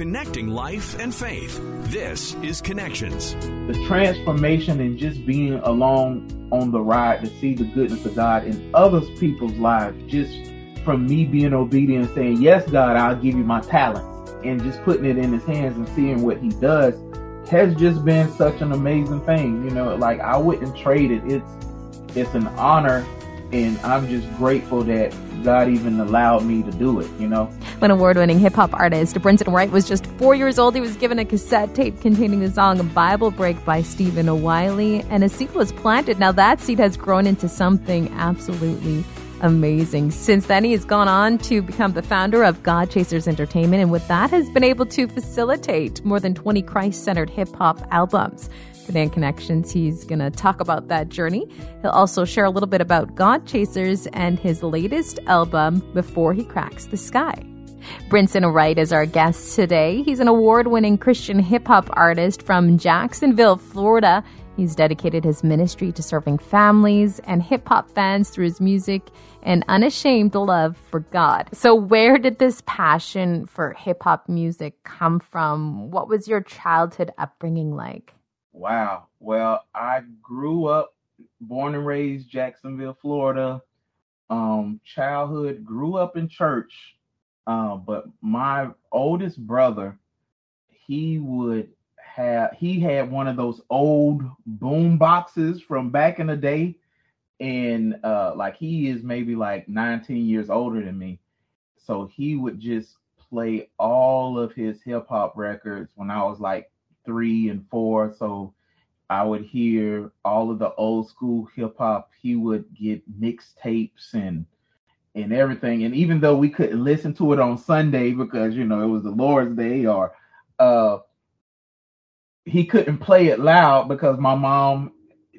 connecting life and faith. This is Connections. The transformation and just being along on the ride to see the goodness of God in other people's lives, just from me being obedient and saying, Yes, God, I'll give you my talents, and just putting it in his hands and seeing what he does has just been such an amazing thing. You know, like I wouldn't trade it. It's it's an honor and I'm just grateful that God even allowed me to do it, you know. When award winning hip hop artist Brinson Wright was just four years old, he was given a cassette tape containing the song Bible Break by Stephen Wiley, and a seed was planted. Now that seed has grown into something absolutely amazing. Since then, he has gone on to become the founder of God Chasers Entertainment, and with that, has been able to facilitate more than 20 Christ centered hip hop albums. In Connections, he's going to talk about that journey. He'll also share a little bit about God Chasers and his latest album, Before He Cracks the Sky. Brinson Wright is our guest today. He's an award winning Christian hip hop artist from Jacksonville, Florida. He's dedicated his ministry to serving families and hip hop fans through his music and unashamed love for God. So, where did this passion for hip hop music come from? What was your childhood upbringing like? Wow. Well, I grew up, born and raised Jacksonville, Florida. Um, childhood, grew up in church. Uh, but my oldest brother, he would have he had one of those old boom boxes from back in the day and uh like he is maybe like 19 years older than me so he would just play all of his hip hop records when I was like 3 and 4 so I would hear all of the old school hip hop. He would get mixtapes and and everything. And even though we couldn't listen to it on Sunday because you know it was the Lord's day or uh he couldn't play it loud because my mom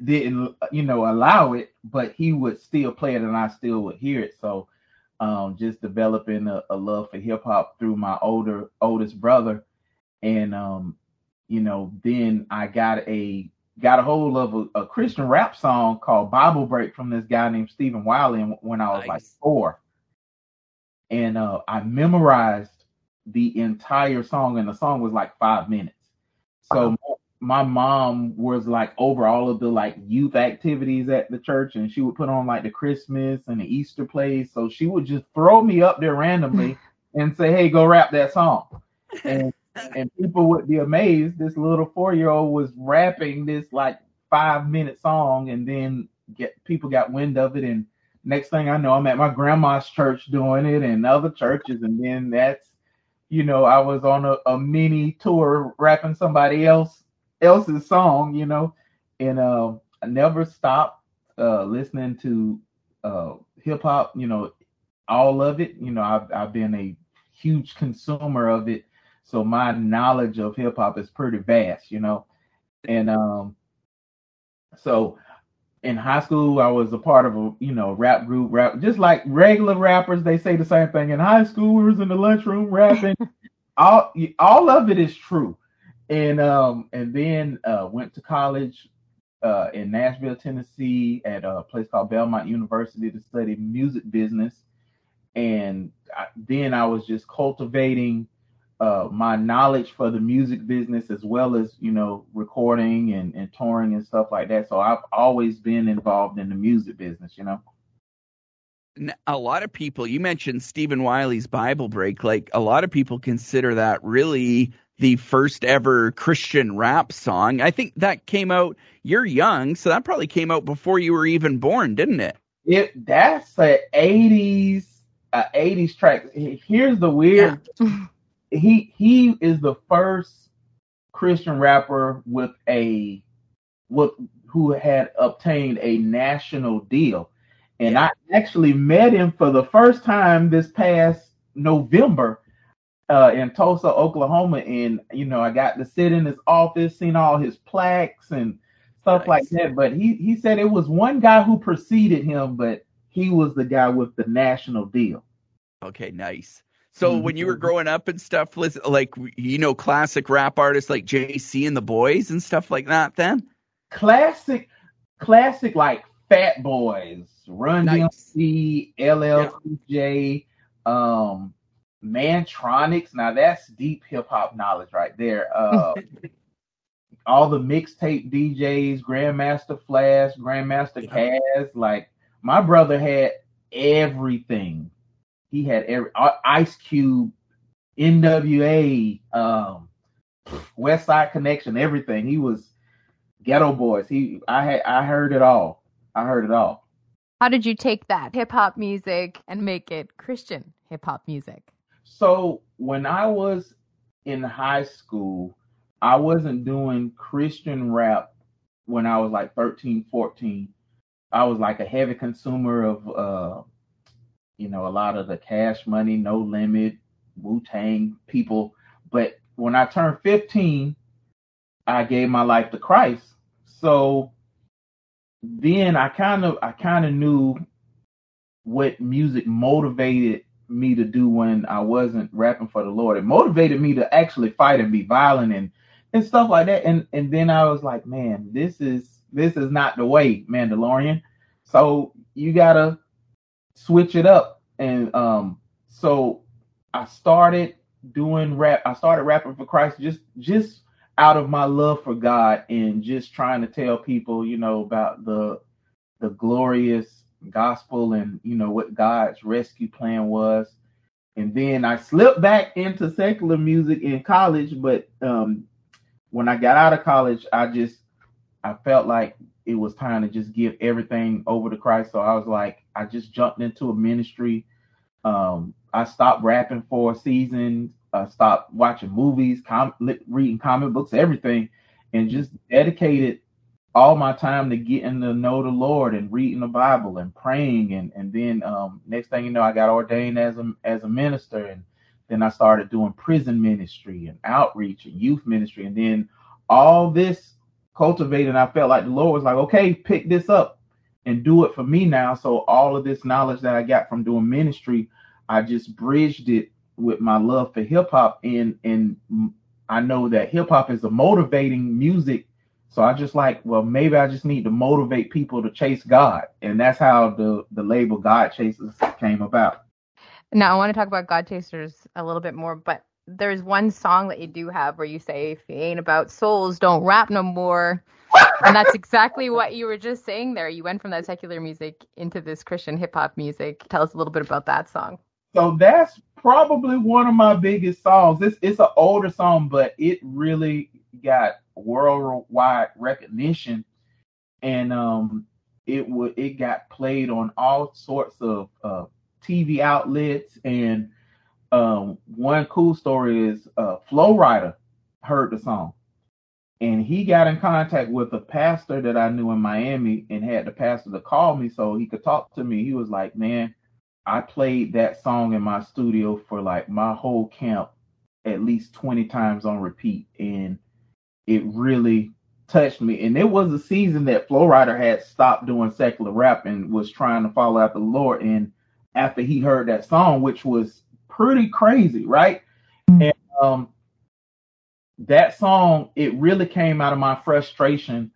didn't you know allow it but he would still play it and i still would hear it. So um, just developing a, a love for hip-hop through my older oldest brother. And um, you know then i got a got a hold of a, a, christian rap song called bible break from this guy named stephen wiley when i was nice. like four and uh, i memorized the entire song and the song was like five minutes so my mom was like over all of the like youth activities at the church and she would put on like the Christmas and the Easter plays. So she would just throw me up there randomly and say, Hey, go rap that song. And and people would be amazed. This little four year old was rapping this like five minute song and then get people got wind of it and next thing I know I'm at my grandma's church doing it and other churches and then that's you know, I was on a, a mini tour rapping somebody else else's song, you know, and uh, I never stopped uh, listening to uh, hip hop, you know, all of it. You know, I've I've been a huge consumer of it, so my knowledge of hip hop is pretty vast, you know, and um, so in high school I was a part of a you know rap group, rap just like regular rappers. They say the same thing in high school. We was in the lunchroom rapping. all all of it is true and um and then uh, went to college uh, in Nashville, Tennessee, at a place called Belmont University to study music business. And I, then I was just cultivating uh, my knowledge for the music business as well as you know recording and, and touring and stuff like that. So I've always been involved in the music business, you know. A lot of people, you mentioned Stephen Wiley's Bible Break. Like a lot of people consider that really the first ever Christian rap song. I think that came out. You're young, so that probably came out before you were even born, didn't it? It that's a '80s a '80s track. Here's the weird. Yeah. he he is the first Christian rapper with a with who had obtained a national deal. And. I actually met him for the first time this past November uh, in Tulsa, Oklahoma, and you know I got to sit in his office, seen all his plaques and stuff nice. like that. But he he said it was one guy who preceded him, but he was the guy with the national deal. Okay, nice. So mm-hmm. when you were growing up and stuff, like you know classic rap artists like JC and the Boys and stuff like that. Then classic, classic like Fat Boys, Run nice. DMC, LL Cool J, um, Mantronix. Now that's deep hip hop knowledge right there. Uh, all the mixtape DJs, Grandmaster Flash, Grandmaster yeah. Caz. Like my brother had everything. He had every Ice Cube, NWA, um, West Side Connection, everything. He was Geto Boys. He I had I heard it all. I heard it all. How did you take that hip hop music and make it Christian hip hop music? So when I was in high school, I wasn't doing Christian rap when I was like 13, 14. I was like a heavy consumer of uh you know a lot of the cash money, no limit, Wu Tang people. But when I turned 15, I gave my life to Christ. So then I kind of I kind of knew what music motivated me to do when I wasn't rapping for the Lord. It motivated me to actually fight and be violent and and stuff like that. And and then I was like, man, this is this is not the way, Mandalorian. So you gotta switch it up. And um, so I started doing rap. I started rapping for Christ just just out of my love for God and just trying to tell people, you know, about the the glorious gospel and you know what God's rescue plan was. And then I slipped back into secular music in college, but um, when I got out of college, I just I felt like it was time to just give everything over to Christ. So I was like, I just jumped into a ministry. Um, I stopped rapping for a season uh, stopped watching movies, com- reading comic books, everything, and just dedicated all my time to getting to know the Lord and reading the Bible and praying. And and then um, next thing you know, I got ordained as a as a minister, and then I started doing prison ministry and outreach and youth ministry, and then all this cultivated. I felt like the Lord was like, okay, pick this up and do it for me now. So all of this knowledge that I got from doing ministry, I just bridged it with my love for hip hop and and I know that hip hop is a motivating music. So I just like, well, maybe I just need to motivate people to chase God, and that's how the the label God Chasers came about. Now I want to talk about God Chasers a little bit more, but there's one song that you do have where you say, "If you ain't about souls, don't rap no more." and that's exactly what you were just saying there. You went from that secular music into this Christian hip hop music. Tell us a little bit about that song. So that's probably one of my biggest songs. It's it's an older song, but it really got worldwide recognition, and um, it would it got played on all sorts of uh, TV outlets. And um, one cool story is uh, Flo Rida heard the song, and he got in contact with a pastor that I knew in Miami, and had the pastor to call me so he could talk to me. He was like, "Man." I played that song in my studio for like my whole camp at least 20 times on repeat and it really touched me and it was a season that Flo Rida had stopped doing secular rap and was trying to follow after the Lord and after he heard that song which was pretty crazy right mm-hmm. and um that song it really came out of my frustration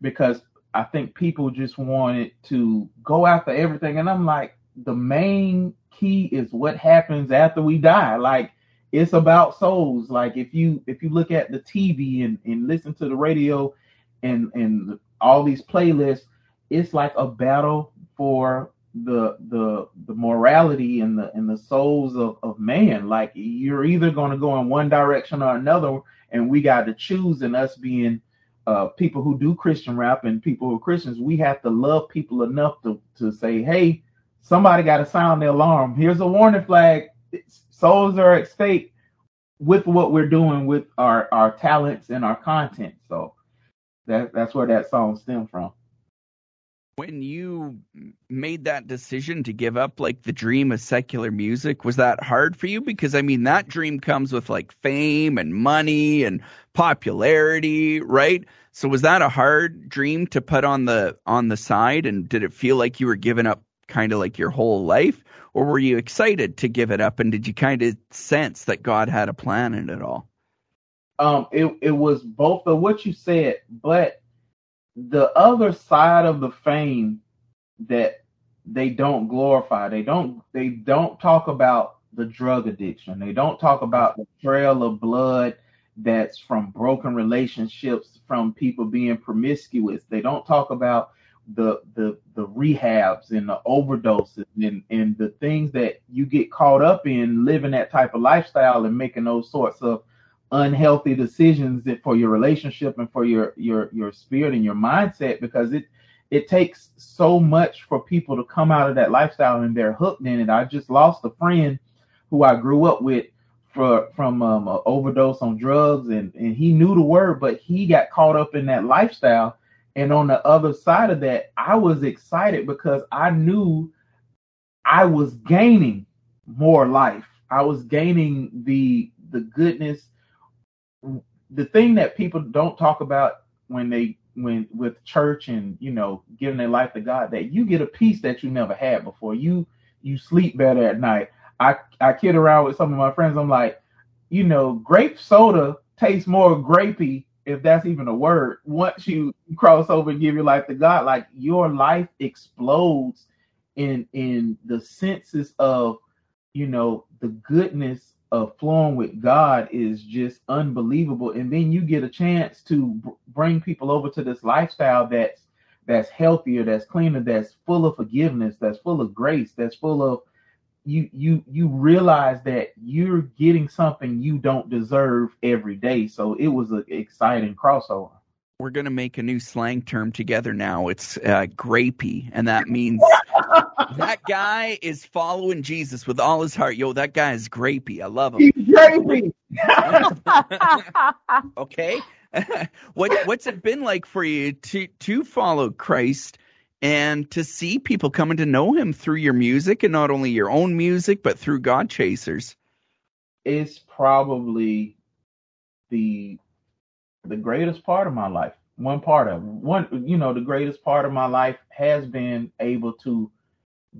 because I think people just wanted to go after everything and I'm like the main key is what happens after we die. Like it's about souls. Like if you if you look at the TV and, and listen to the radio and and all these playlists, it's like a battle for the the the morality and the and the souls of, of man. Like you're either gonna go in one direction or another, and we got to choose. And us being uh, people who do Christian rap and people who are Christians, we have to love people enough to to say, hey, somebody got to sound the alarm. Here's a warning flag. Souls are at stake with what we're doing with our our talents and our content. So that that's where that song stemmed from. When you made that decision to give up like the dream of secular music, was that hard for you? Because I mean that dream comes with like fame and money and popularity, right? So was that a hard dream to put on the on the side and did it feel like you were giving up kind of like your whole life, or were you excited to give it up? And did you kind of sense that God had a plan in it all? Um, it it was both of what you said, but the other side of the fame that they don't glorify, they don't they don't talk about the drug addiction. They don't talk about the trail of blood that's from broken relationships, from people being promiscuous. They don't talk about the the the rehabs and the overdoses and and the things that you get caught up in living that type of lifestyle and making those sorts of unhealthy decisions for your relationship and for your your your spirit and your mindset because it it takes so much for people to come out of that lifestyle and they're hooked in it. I just lost a friend who I grew up with for from um, an overdose on drugs and and he knew the word but he got caught up in that lifestyle and on the other side of that, I was excited because I knew I was gaining more life. I was gaining the the goodness. The thing that people don't talk about when they when with church and you know giving their life to God, that you get a peace that you never had before. You you sleep better at night. I I kid around with some of my friends. I'm like, you know, grape soda tastes more grapey if that's even a word, once you cross over and give your life to God, like your life explodes in in the senses of you know the goodness of flowing with God is just unbelievable. And then you get a chance to bring people over to this lifestyle that's that's healthier, that's cleaner, that's full of forgiveness, that's full of grace, that's full of you you you realize that you're getting something you don't deserve every day. So it was an exciting crossover. We're gonna make a new slang term together now. It's uh, grapey, and that means that guy is following Jesus with all his heart. Yo, that guy is grapey. I love him. He's grapey. okay. what what's it been like for you to to follow Christ and to see people coming to know him through your music and not only your own music but through God Chasers. It's probably the the greatest part of my life. One part of one, you know, the greatest part of my life has been able to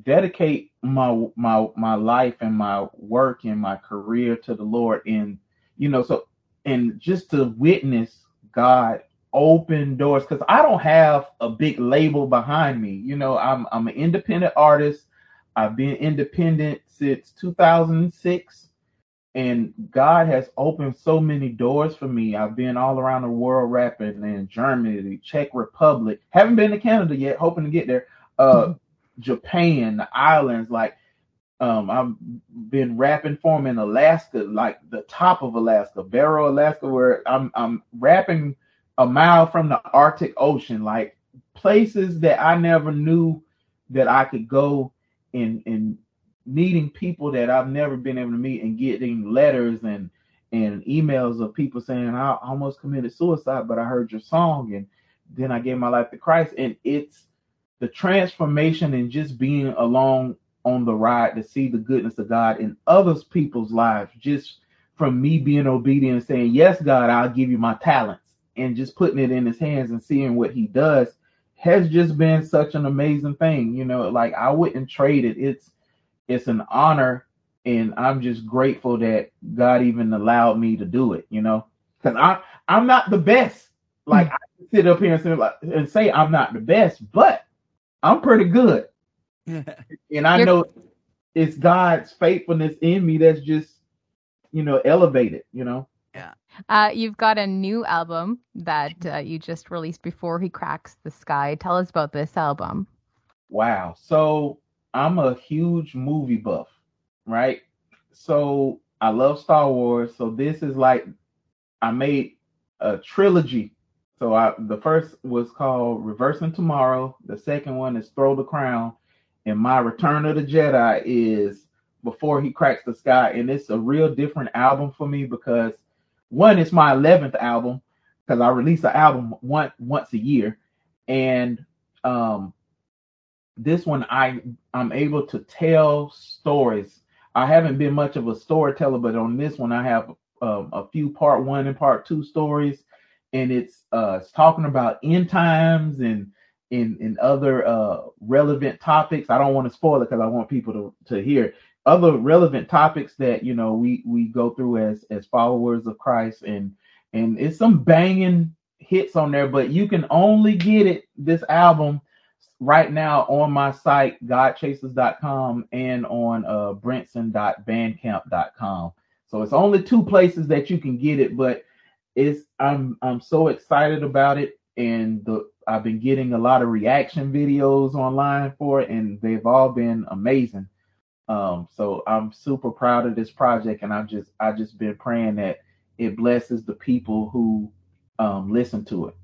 dedicate my my my life and my work and my career to the Lord and you know so and just to witness God open doors because I don't have a big label behind me. You know, I'm I'm an independent artist. I've been independent since 2006 and God has opened so many doors for me. I've been all around the world rapping in Germany, the Czech Republic. Haven't been to Canada yet, hoping to get there. Uh mm-hmm. Japan, the islands, like um, I've been rapping for him in Alaska, like the top of Alaska, Barrow, Alaska, where I'm I'm rapping a mile from the Arctic Ocean, like places that I never knew that I could go and and meeting people that I've never been able to meet and getting letters and and emails of people saying I almost committed suicide, but I heard your song and then I gave my life to Christ. And it's the transformation and just being along on the ride to see the goodness of God in others people's lives, just from me being obedient and saying, Yes, God, I'll give you my talents and just putting it in his hands and seeing what he does has just been such an amazing thing. You know, like I wouldn't trade it. It's it's an honor and I'm just grateful that God even allowed me to do it, you know. Cuz I I'm not the best. Like I sit up here and say, and say I'm not the best, but I'm pretty good. and I know it's God's faithfulness in me that's just, you know, elevated, you know. Yeah. Uh, you've got a new album that uh, you just released before he cracks the sky. Tell us about this album. Wow. So I'm a huge movie buff, right? So I love Star Wars. So this is like I made a trilogy. So I the first was called Reversing Tomorrow. The second one is Throw the Crown, and my Return of the Jedi is Before He Cracks the Sky. And it's a real different album for me because one it's my 11th album because i release an album once once a year and um this one i i'm able to tell stories. I haven't been much of a storyteller but on this one i have um, a few part one and part two stories. And it's uh it's talking about end times and in in other uh relevant topics. I don't want to spoil it because i want people to to hear other relevant topics that you know we we go through as as followers of Christ and and it's some banging hits on there but you can only get it this album right now on my site, godchaserz.com and on uh. So it's only two places that you can get it, but it's I'm I'm so excited about it, and the I've been getting a lot of reaction videos online for it, and they've all been amazing. Um, so I'm super proud of this project, and I've just I just been praying that it blesses the people who um, listen to it.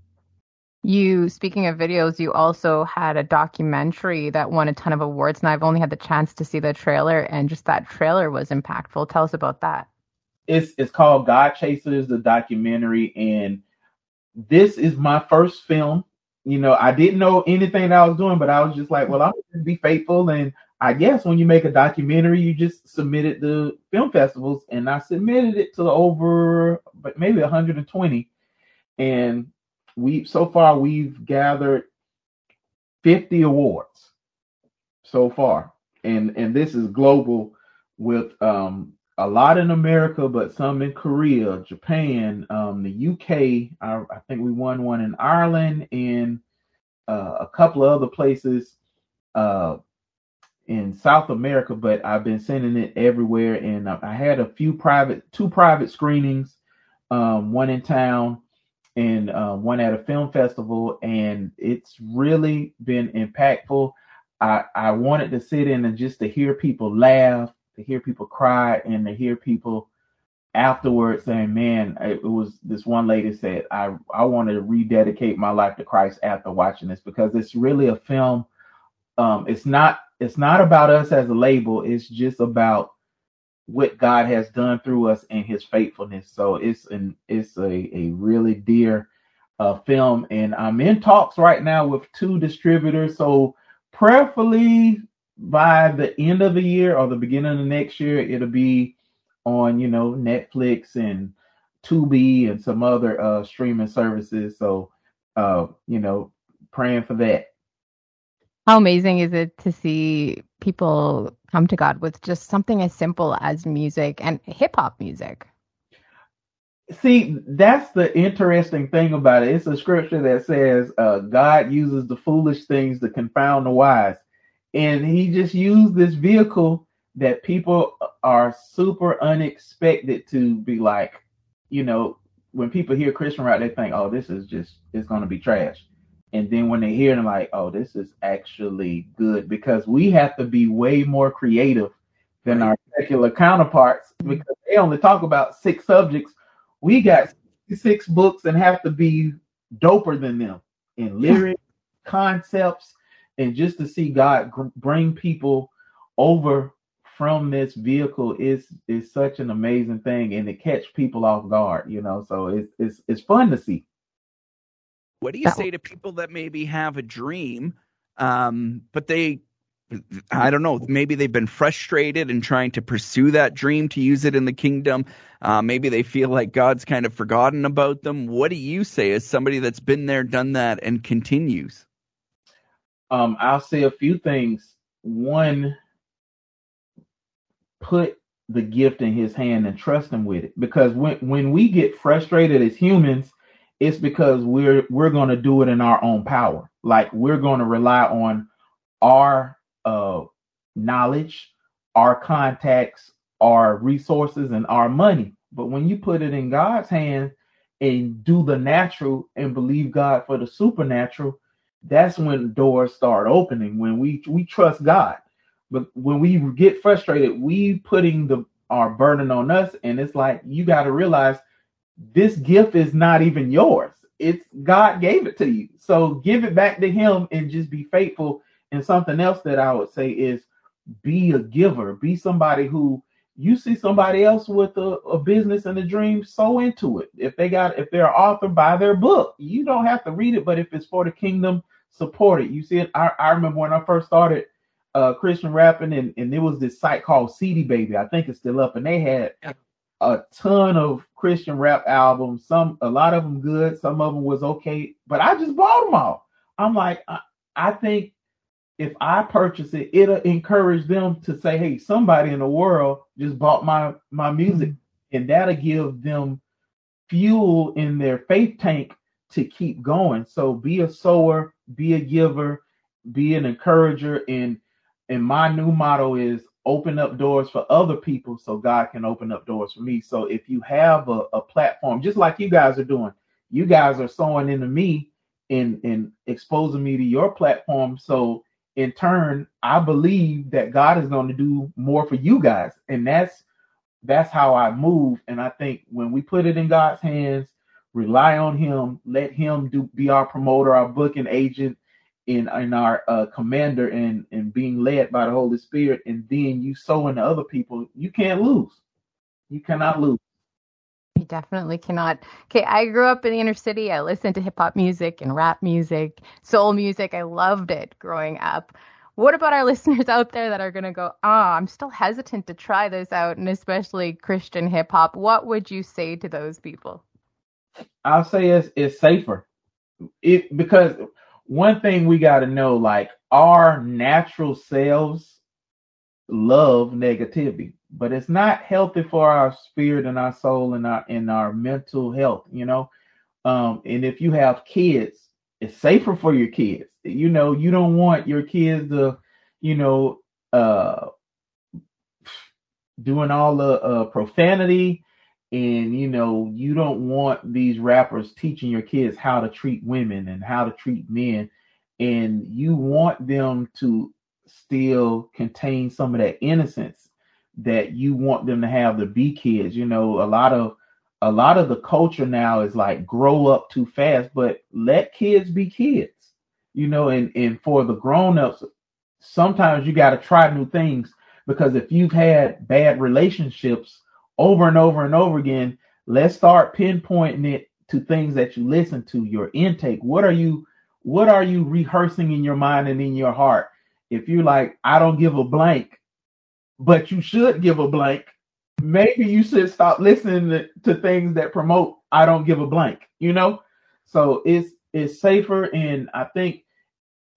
You, speaking of videos, you also had a documentary that won a ton of awards, and I've only had the chance to see the trailer, and just that trailer was impactful. Tell us about that. It's it's called God Chasers, the documentary, and this is my first film. You know, I didn't know anything I was doing, but I was just like, well, I'm gonna be faithful, and I guess when you make a documentary, you just submit it to film festivals, and I submitted it to over, maybe 120, and we so far we've gathered 50 awards so far and and this is global with um a lot in America, but some in Korea, Japan, um, the UK. I, I, think we won one in Ireland and uh, a couple of other places uh, in South America. But I've been sending it everywhere, and I, I had a few private, two private screenings, um, one in town and uh, one at a film festival, and it's really been impactful. I, I wanted to sit in and just to hear people laugh, to hear people cry, and to hear people afterwards saying, "Man, it was this one lady said I I want to rededicate my life to Christ after watching this because it's really a film. Um, it's not it's not about us as a label. It's just about what God has done through us and His faithfulness. So it's an it's a a really dear uh, film, and I'm in talks right now with two distributors. So prayerfully by the end of the year or the beginning of the next year, it'll be on you know Netflix and Tubi and some other uh, streaming services. So uh, you know, praying for that. How amazing is it to see people come to God with just something as simple as music and hip hop music. See, that's the interesting thing about it. It's a scripture that says uh, God uses the foolish things to confound the wise. And he just used this vehicle that people are super unexpected to be like, you know, when people hear Christian rap, they think, oh, this is just, it's going to be trash and then when they hear it, like, oh, this is actually good because we have to be way more creative than our secular counterparts mm-hmm. because they only talk about six subjects. We got six books and have to be doper than them in lyrics, concepts, and just to see God bring people over from this vehicle is is such an amazing thing and to catch people off guard, you know. So it's it's it's fun to see. What do you say to people that maybe have a dream, um, but they, I don't know, maybe they've been frustrated in trying to pursue that dream to use it in the kingdom. Uh, maybe they feel like God's kind of forgotten about them. What do you say as somebody that's been there, done that, and continues? Um, I'll say a few things. One, put the gift in his hand and trust him with it. Because when, when we get frustrated as humans, it's because we're we're going to do it in our own power. Like we're going to rely on our uh, knowledge, our contacts, our resources, and our money. But when you put it in God's hands and do the natural and believe God for the supernatural, that's when doors start opening. When we we trust God, but when we get frustrated, we putting the our burden on us, and it's like you got to realize this gift is not even yours. It's God gave it to you. So give it back to him and just be faithful. And something else that I would say is be a giver. Be somebody who you see somebody else with a, a business and a dream, so into it. If they got if they're an author, buy their book. You don't have to read it, but if it's for the kingdom, support it. You see it. I, I remember when I first started uh Christian rapping and, and there was this site called CD Baby. I think it's still up, and they had a ton of Christian rap albums. Some, a lot of them good. Some of them was okay, but I just bought them all. I'm like, I, I think if I purchase it, it'll encourage them to say, "Hey, somebody in the world just bought my my music," mm-hmm. and that'll give them fuel in their faith tank to keep going. So be a sower, be a giver, be an encourager and and my new motto is open up doors for other people so God can open up doors for me. So if you have a, a platform, just like you guys are doing, you guys are sowing into me and, and exposing me to your platform. So in turn, I believe that God is going to do more for you guys. And that's that's how I move. And I think when we put it in God's hands, rely on him, let him do be our promoter, our booking agent, in in our uh, commander and and being led by the Holy Spirit, and then you sow into other people, you can't lose. You cannot lose. You definitely cannot. Okay, I grew up in the inner city. I listened to hip hop music and rap music, soul music. I loved it growing up. What about our listeners out there that are going to go, ah, oh, I'm still hesitant to try this out, and especially Christian hip hop? What would you say to those people? I'll say it's, it's safer. It because one thing we got to know like our natural selves love negativity but it's not healthy for our spirit and our soul and our and our mental health you know? Um and if you have kids it's safer for your kids. You know you don't want your kids to you know uh doing all the uh, profanity and you know you don't want these rappers teaching your kids how to treat women and how to treat men. And you want them to still contain some of that innocence that you want them to have to be kids. You know a lot of a lot of the culture now is like grow up too fast but let kids be kids. You know and and for the grown-ups sometimes you got to try new things because if you've had bad relationships over and over and over again, let's start pinpointing it to things that you listen to, your intake. What are you what are you rehearsing in your mind and in your heart? If you're like, I don't give a blank, but you should give a blank, maybe you should stop listening to, things that promote I don't give a blank, you know? So it's it's safer and I think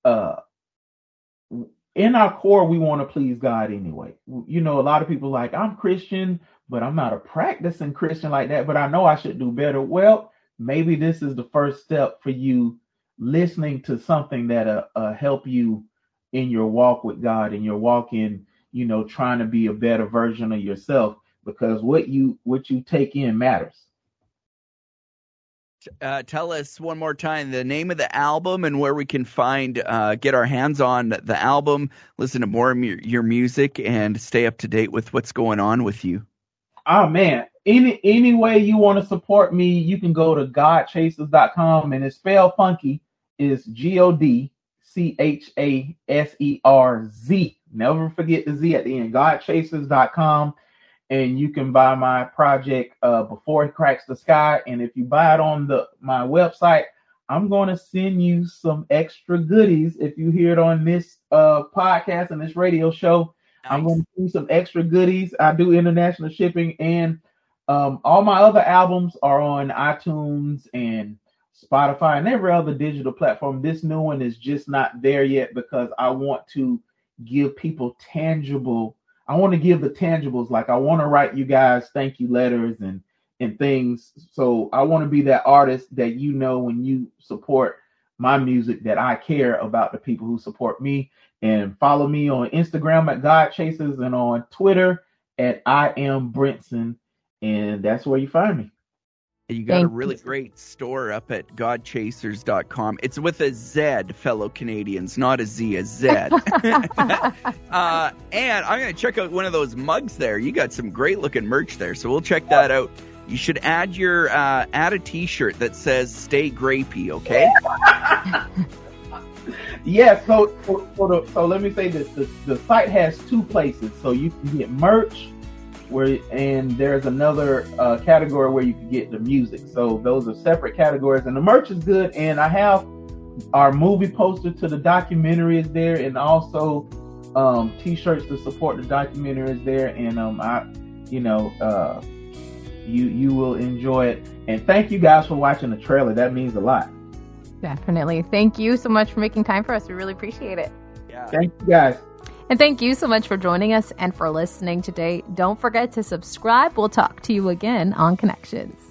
uh in our core we want to please God anyway. You know, a lot of people like I'm Christian, but I'm not a practicing Christian like that, but I know I should do better. Well, maybe this is the first step for you listening to something that uh, uh help you in your walk with God and your walk in, you know, trying to be a better version of yourself because what you what you take in matters. Uh, tell us one more time the name of the album and where we can find uh, get our hands on the album listen to more of your music and stay up to date with what's going on with you oh man, any any way you want to support me, you can go to godchaserz.com and it's spelled funky. Is G O D C H A S E R Z. Never forget the Z at the end. Godchaserz.com. And you can buy my project uh, before it cracks the sky. And if you buy it on the my website, I'm going to send you some extra goodies if you hear it on this uh, podcast and this radio show. Nice. I'm going to do some extra goodies. I do international shipping, and um, all my other albums are on iTunes and Spotify and every other digital platform. This new one is just not there yet because I want to give people tangible. I want to give the tangibles. Like I want to write you guys thank you letters and and things. So I want to be that artist that you know when you support my music that I care about the people who support me and follow me on Instagram at God Chasers and on Twitter at I am Brinson. And that's where you find me. You got Thank a really you. great store up at godchaserz.com. It's with a Z, fellow Canadians, not a Z, a Z. uh, and I'm going to check out one of those mugs there. You got some great looking merch there, so we'll check that out. You should add your uh, add a T-shirt that says "Stay Grapey," okay? yeah, so so, the, so let me say this: the, the site has two places, so you can get merch, where and there's another uh, category where you can get the music. So those are separate categories, and the merch is good. And I have our movie poster to the documentary is there, and also um, t-shirts to support the documentary is there. And um, I, you know, uh, you you will enjoy it. And thank you guys for watching the trailer. That means a lot. Definitely. Thank you so much for making time for us. We really appreciate it. Yeah. Thank you guys. And thank you so much for joining us and for listening today. Don't forget to subscribe. We'll talk to you again on Connections.